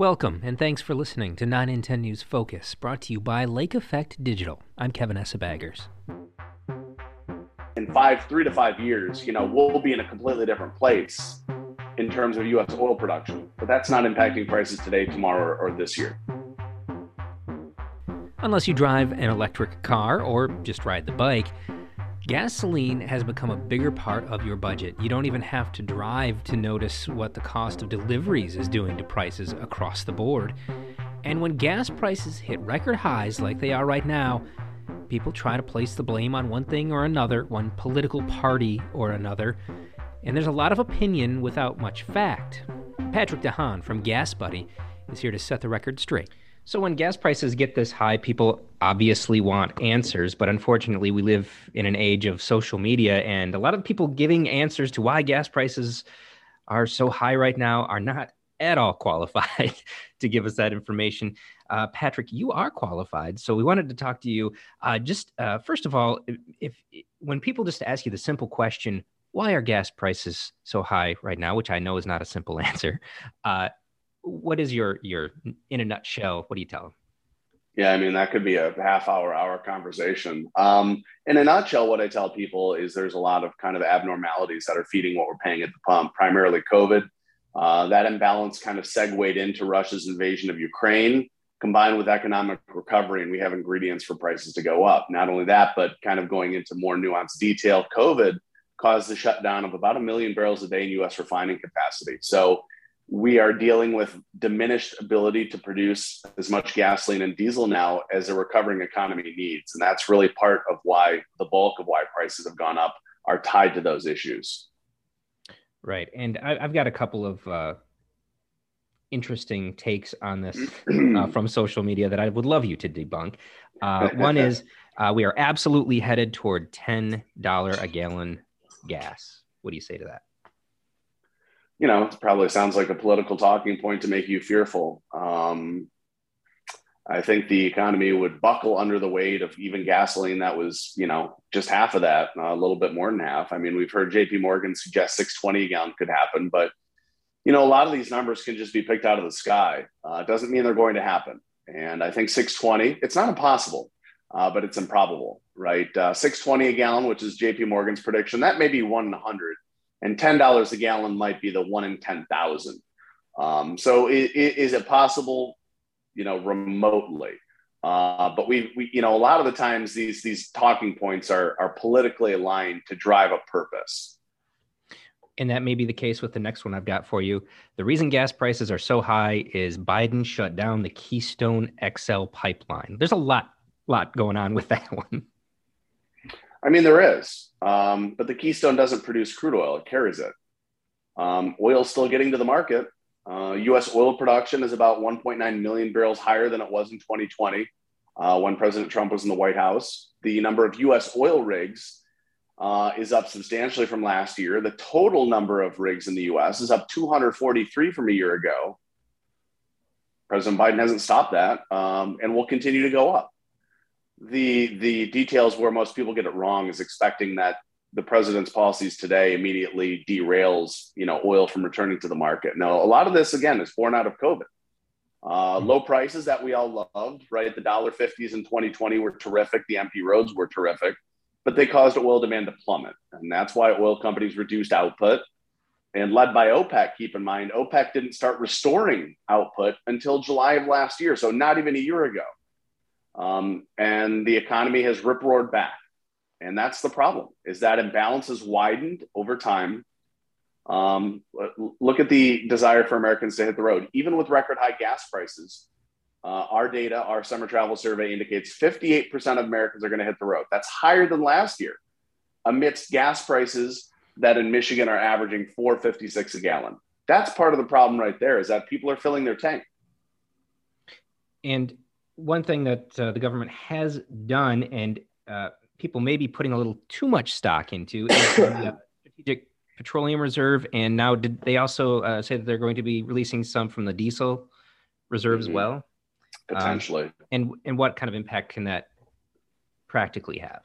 Welcome, and thanks for listening to 9 in 10 News Focus, brought to you by Lake Effect Digital. I'm Kevin Essebaggers. In five, three to five years, you know, we'll be in a completely different place in terms of U.S. oil production, but that's not impacting prices today, tomorrow, or this year. Unless you drive an electric car or just ride the bike, gasoline has become a bigger part of your budget. You don't even have to drive to notice what the cost of deliveries is doing to prices across the board. And when gas prices hit record highs like they are right now, people try to place the blame on one thing or another, one political party or another, and there's a lot of opinion without much fact. Patrick DeHaan from GasBuddy is here to set the record straight. So when gas prices get this high, people obviously want answers, but unfortunately, we live in an age of social media, and a lot of people giving answers to why gas prices are so high right now are not at all qualified to give us that information. Uh, Patrick, you are qualified, so we wanted to talk to you. Uh, just uh, first of all, if, if when people just ask you the simple question, "Why are gas prices so high right now?" which I know is not a simple answer, uh, what is your your in a nutshell? What do you tell them? Yeah, I mean that could be a half hour hour conversation. Um, in a nutshell, what I tell people is there's a lot of kind of abnormalities that are feeding what we're paying at the pump. Primarily COVID. Uh, that imbalance kind of segued into Russia's invasion of Ukraine, combined with economic recovery, and we have ingredients for prices to go up. Not only that, but kind of going into more nuanced detail, COVID caused the shutdown of about a million barrels a day in U.S. refining capacity. So we are dealing with diminished ability to produce as much gasoline and diesel now as a recovering economy needs. And that's really part of why the bulk of why prices have gone up are tied to those issues. Right. And I, have got a couple of uh, interesting takes on this uh, from social media that I would love you to debunk. Uh, one is uh, we are absolutely headed toward $10 a gallon gas. What do you say to that? You know, it probably sounds like a political talking point to make you fearful. Um, I think the economy would buckle under the weight of even gasoline that was, you know, just half of that, a little bit more than half. I mean, we've heard JP Morgan suggest 620 a gallon could happen, but, you know, a lot of these numbers can just be picked out of the sky. Uh, it doesn't mean they're going to happen. And I think 620, it's not impossible, uh, but it's improbable, right? Uh, 620 a gallon, which is JP Morgan's prediction, that may be one in 100 and ten dollars a gallon might be the one in ten thousand. Um, so it, it, is it possible, you know, remotely? Uh, but we, we, you know, a lot of the times these these talking points are are politically aligned to drive a purpose. And that may be the case with the next one I've got for you. The reason gas prices are so high is Biden shut down the Keystone XL pipeline. There's a lot, lot going on with that one. I mean, there is, um, but the Keystone doesn't produce crude oil; it carries it. Um, oil's still getting to the market. Uh, U.S. oil production is about 1.9 million barrels higher than it was in 2020 uh, when President Trump was in the White House. The number of U.S. oil rigs uh, is up substantially from last year. The total number of rigs in the U.S. is up 243 from a year ago. President Biden hasn't stopped that um, and will continue to go up the the details where most people get it wrong is expecting that the president's policies today immediately derails you know oil from returning to the market. Now, a lot of this again is born out of COVID. Uh, mm-hmm. low prices that we all loved, right? The dollar fifties in 2020 were terrific. The empty roads were terrific, but they caused oil demand to plummet, and that's why oil companies reduced output. And led by OPEC, keep in mind, OPEC didn't start restoring output until July of last year, so not even a year ago. Um, and the economy has rip roared back. And that's the problem is that imbalance has widened over time. Um, look at the desire for Americans to hit the road. Even with record high gas prices, uh, our data, our summer travel survey indicates 58% of Americans are going to hit the road. That's higher than last year amidst gas prices that in Michigan are averaging 456 a gallon. That's part of the problem right there is that people are filling their tank. And one thing that uh, the government has done, and uh, people may be putting a little too much stock into, is the uh, strategic petroleum reserve. And now, did they also uh, say that they're going to be releasing some from the diesel reserve mm-hmm. as well? Potentially. Um, and and what kind of impact can that practically have?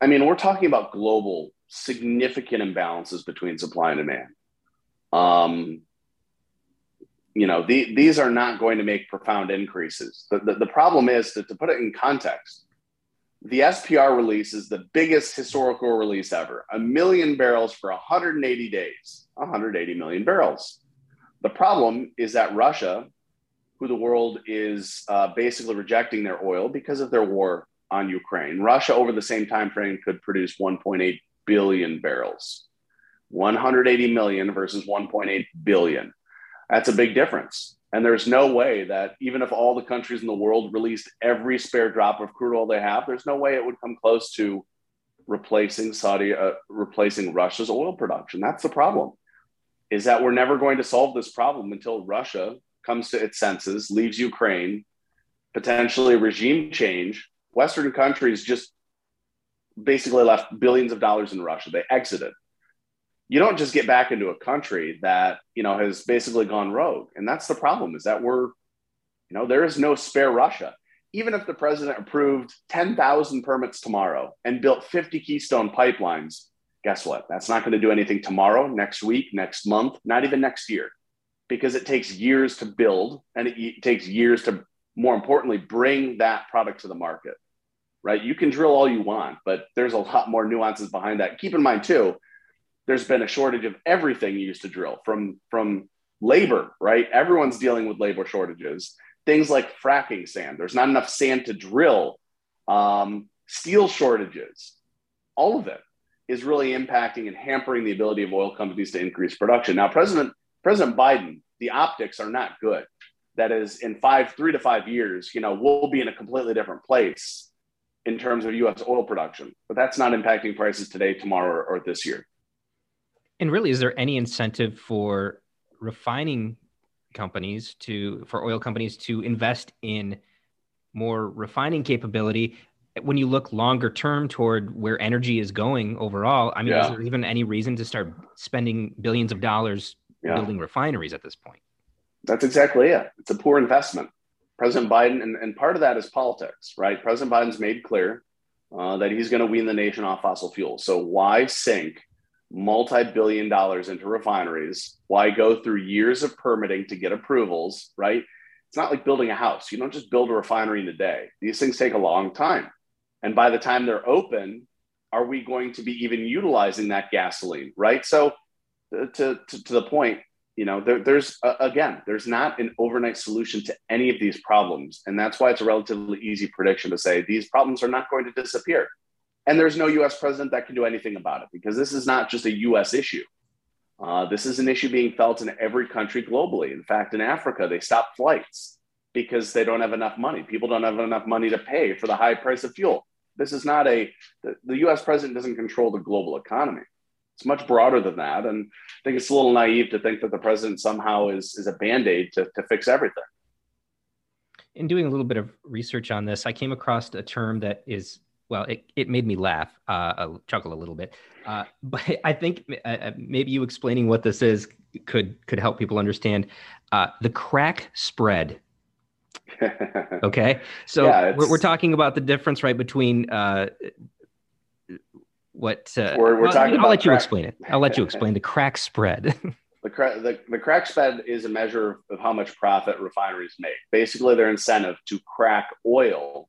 I mean, we're talking about global significant imbalances between supply and demand. Um, you know, the, these are not going to make profound increases. The, the, the problem is that to put it in context, the SPR release is the biggest historical release ever a million barrels for 180 days, 180 million barrels. The problem is that Russia, who the world is uh, basically rejecting their oil because of their war on Ukraine, Russia over the same time frame could produce 1.8 billion barrels. 180 million versus 1.8 billion. That's a big difference. And there's no way that even if all the countries in the world released every spare drop of crude oil they have, there's no way it would come close to replacing Saudi, uh, replacing Russia's oil production. That's the problem. Is that we're never going to solve this problem until Russia comes to its senses, leaves Ukraine, potentially regime change. Western countries just basically left billions of dollars in Russia. They exited you don't just get back into a country that you know has basically gone rogue. And that's the problem is that we're you know there is no spare russia. Even if the president approved 10,000 permits tomorrow and built 50 keystone pipelines guess what? That's not going to do anything tomorrow next week next month not even next year. Because it takes years to build and it takes years to more importantly bring that product to the market right? You can drill all you want but there's a lot more nuances behind that. Keep in mind too there's been a shortage of everything used to drill from from labor right? Everyone's dealing with labor shortages. Things like fracking sand there's not enough sand to drill. Um, steel shortages all of it is really impacting and hampering the ability of oil companies to increase production. Now president president biden the optics are not good. That is in five three to five years you know we'll be in a completely different place in terms of us oil production but that's not impacting prices today tomorrow or, or this year and really, is there any incentive for refining companies to for oil companies to invest in more refining capability when you look longer term toward where energy is going overall? I mean yeah. is there even any reason to start spending billions of dollars yeah. building refineries at this point? That's exactly it. It's a poor investment. President biden and, and part of that is politics right? President biden's made clear uh, that he's going to wean the nation off fossil fuels. So why sink multi-billion dollars into refineries. Why go through years of permitting to get approvals right? It's not like building a house. You don't just build a refinery in a day. These things take a long time. And by the time they're open are we going to be even utilizing that gasoline right? So uh, to, to, to the point you know there, there's uh, again there's not an overnight solution to any of these problems. And that's why it's a relatively easy prediction to say these problems are not going to disappear and there's no US president that can do anything about it because this is not just a US issue. Uh, this is an issue being felt in every country globally. In fact, in Africa, they stop flights because they don't have enough money. People don't have enough money to pay for the high price of fuel. This is not a, the, the US president doesn't control the global economy. It's much broader than that. And I think it's a little naive to think that the president somehow is, is a band aid to, to fix everything. In doing a little bit of research on this, I came across a term that is well, it, it made me laugh, uh, chuckle a little bit. Uh, but I think uh, uh, maybe you explaining what this is could could help people understand uh, the crack spread. okay, so yeah, we're, we're talking about the difference, right, between uh, what we're, we're well, talking. I'll let crack. you explain it. I'll let you explain the crack spread. the, crack, the, the crack spread is a measure of how much profit refineries make. Basically, their incentive to crack oil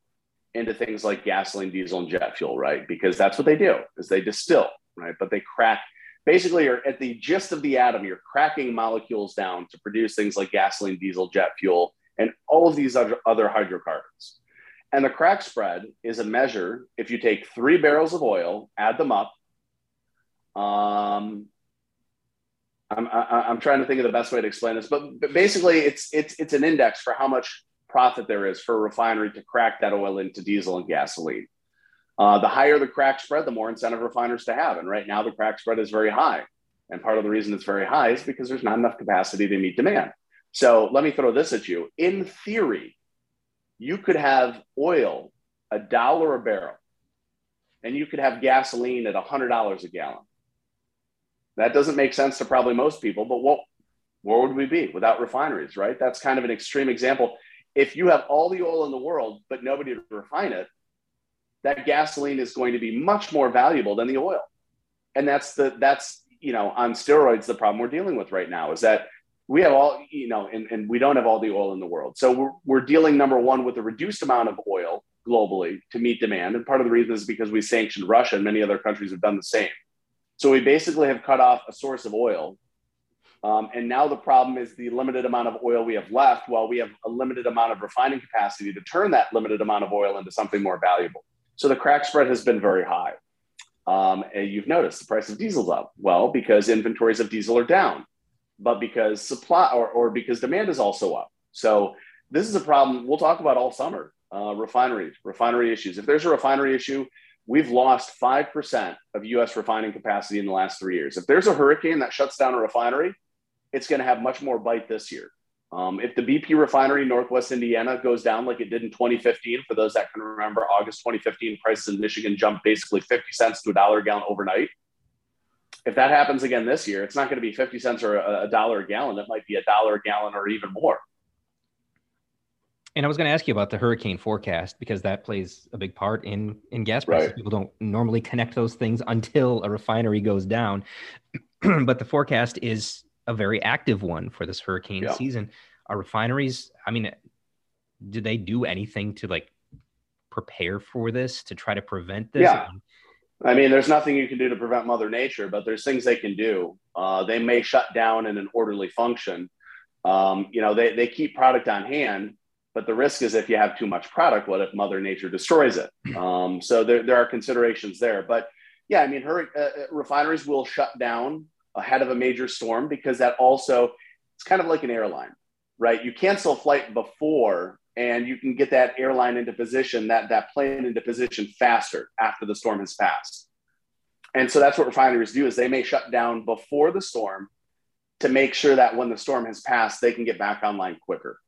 into things like gasoline, diesel, and jet fuel, right? Because that's what they do is they distill, right? But they crack basically you're at the gist of the atom, you're cracking molecules down to produce things like gasoline, diesel, jet fuel, and all of these other, other hydrocarbons. And the crack spread is a measure if you take three barrels of oil, add them up. Um, I'm, I, am trying to think of the best way to explain this, but, but basically it's, it's, it's an index for how much profit there is for a refinery to crack that oil into diesel and gasoline. Uh, the higher the crack spread, the more incentive refiners to have. And right now, the crack spread is very high. And part of the reason it's very high is because there's not enough capacity to meet demand. So let me throw this at you. In theory, you could have oil a dollar a barrel, and you could have gasoline at $100 a gallon. That doesn't make sense to probably most people, but what, where would we be without refineries, right? That's kind of an extreme example if you have all the oil in the world but nobody to refine it, that gasoline is going to be much more valuable than the oil. And that's the that's you know on steroids the problem we're dealing with right now is that we have all, you know, and, and we don't have all the oil in the world. So we're, we're dealing, number one, with a reduced amount of oil globally to meet demand. And part of the reason is because we sanctioned Russia and many other countries have done the same. So we basically have cut off a source of oil. Um, and now the problem is the limited amount of oil we have left, while we have a limited amount of refining capacity to turn that limited amount of oil into something more valuable. So the crack spread has been very high. Um, and you've noticed the price of diesel's up. Well, because inventories of diesel are down but because supply or, or because demand is also up. So this is a problem we'll talk about all summer. Uh, refineries, refinery issues. If there's a refinery issue, we've lost five percent of U.S. refining capacity in the last three years. If there's a hurricane that shuts down a refinery, it's going to have much more bite this year. Um, if the BP refinery Northwest Indiana goes down like it did in 2015, for those that can remember, August 2015 prices in Michigan jumped basically 50 cents to a dollar a gallon overnight if that happens again this year, it's not going to be 50 cents or a, a dollar a gallon. It might be a dollar a gallon or even more. And I was going to ask you about the hurricane forecast because that plays a big part in in gas prices. Right. People don't normally connect those things until a refinery goes down, but the forecast is a very active one for this hurricane yeah. season. Are refineries? I mean, do they do anything to like prepare for this to try to prevent this? Yeah. I mean, there's nothing you can do to prevent Mother Nature, but there's things they can do. Uh, they may shut down in an orderly function. Um, you know, they, they keep product on hand, but the risk is if you have too much product, what if Mother Nature destroys it? Um, so there, there are considerations there. But yeah, I mean, her, uh, uh, refineries will shut down ahead of a major storm because that also, it's kind of like an airline, right? You cancel a flight before and you can get that airline into position, that, that plane into position faster after the storm has passed. And so that's what refineries do is they may shut down before the storm to make sure that when the storm has passed, they can get back online quicker.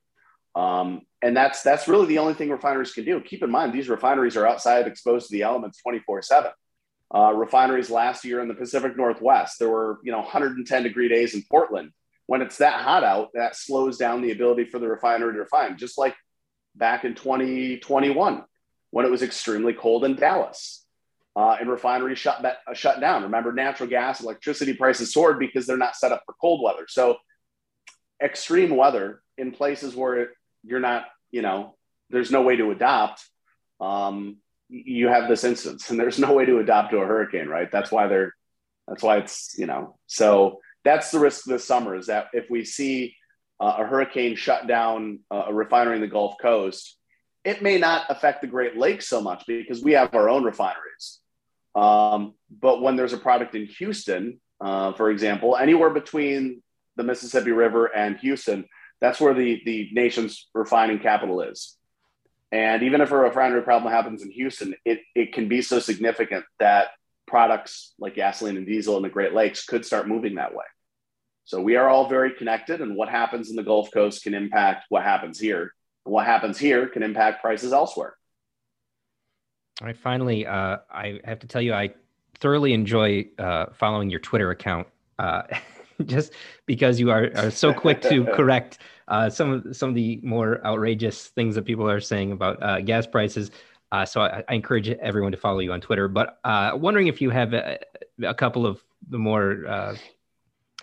Um, and that's that's really the only thing refineries can do. Keep in mind, these refineries are outside exposed to the elements 24 7. Uh, refineries last year in the Pacific Northwest, there were you know 110 degree days in Portland. When it's that hot out, that slows down the ability for the refinery to refine. Just like back in 2021 when it was extremely cold in Dallas. Uh, and refineries shut, uh, shut down. Remember, natural gas, electricity prices soared because they're not set up for cold weather. So, extreme weather in places where you're not, you know, there's no way to adopt. Um, you have this instance, and there's no way to adapt to a hurricane, right? That's why they're, that's why it's, you know, so that's the risk this summer is that if we see uh, a hurricane shut down uh, a refinery in the Gulf Coast, it may not affect the Great Lakes so much because we have our own refineries. Um, but when there's a product in Houston, uh, for example, anywhere between the Mississippi River and Houston, that's where the, the nation's refining capital is. And even if a refinery problem happens in Houston, it, it can be so significant that products like gasoline and diesel in the Great Lakes could start moving that way. So we are all very connected, and what happens in the Gulf Coast can impact what happens here. And what happens here can impact prices elsewhere. All right. Finally, uh, I have to tell you, I thoroughly enjoy uh, following your Twitter account, uh, just because you are, are so quick to correct uh, some of some of the more outrageous things that people are saying about uh, gas prices. Uh, so I, I, encourage everyone to follow you on Twitter. But wondering if you have a, a couple of the more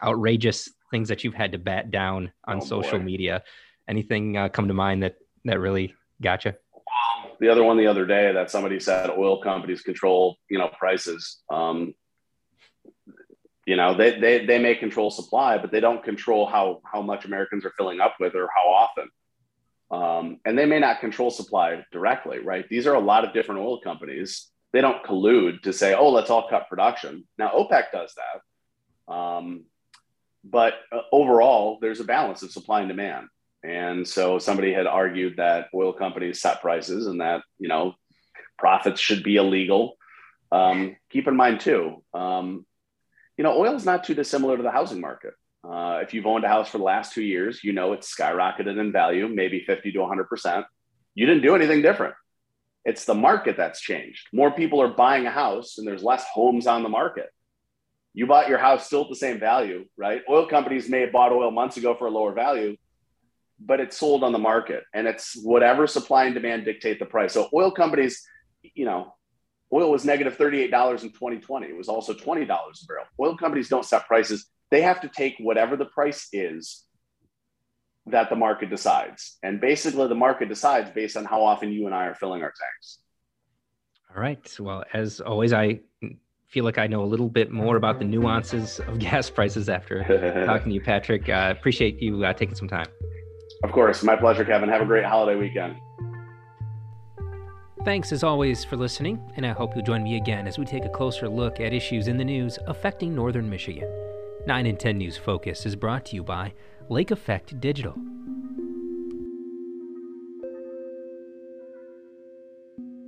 outrageous things that you've had to bat down on oh, social boy. media? Anything uh, come to mind that that really got you? The other one the other day that somebody said oil companies control, you know, prices. Um, you know, they, they, they may control supply, but they don't control how, how much Americans are filling up with or how often. Um, and they may not control supply directly, right? These are a lot of different oil companies. They don't collude to say, oh, let's all cut production. Now, OPEC does that. Um, but uh, overall, there's a balance of supply and demand. And so somebody had argued that oil companies set prices and that, you know, profits should be illegal. Um, keep in mind, too, um, you know, oil is not too dissimilar to the housing market. Uh, if you've owned a house for the last two years, you know it's skyrocketed in value, maybe 50 to 100%. You didn't do anything different. It's the market that's changed. More people are buying a house and there's less homes on the market you bought your house still at the same value, right? Oil companies may have bought oil months ago for a lower value, but it's sold on the market and it's whatever supply and demand dictate the price. So oil companies, you know, oil was negative $38 in 2020. It was also $20 a barrel. Oil companies don't set prices. They have to take whatever the price is that the market decides. And basically, the market decides based on how often you and I are filling our tanks. All right. Well, as always, I feel like I know a little bit more about the nuances of gas prices after talking to you, Patrick. Uh, appreciate you uh, taking some time. Of course. My pleasure, Kevin. Have a great holiday weekend. Thanks as always for listening, and I hope you'll join me again as we take a closer look at issues in the news affecting northern Michigan. 9 in 10 News Focus is brought to you by Lake Effect Digital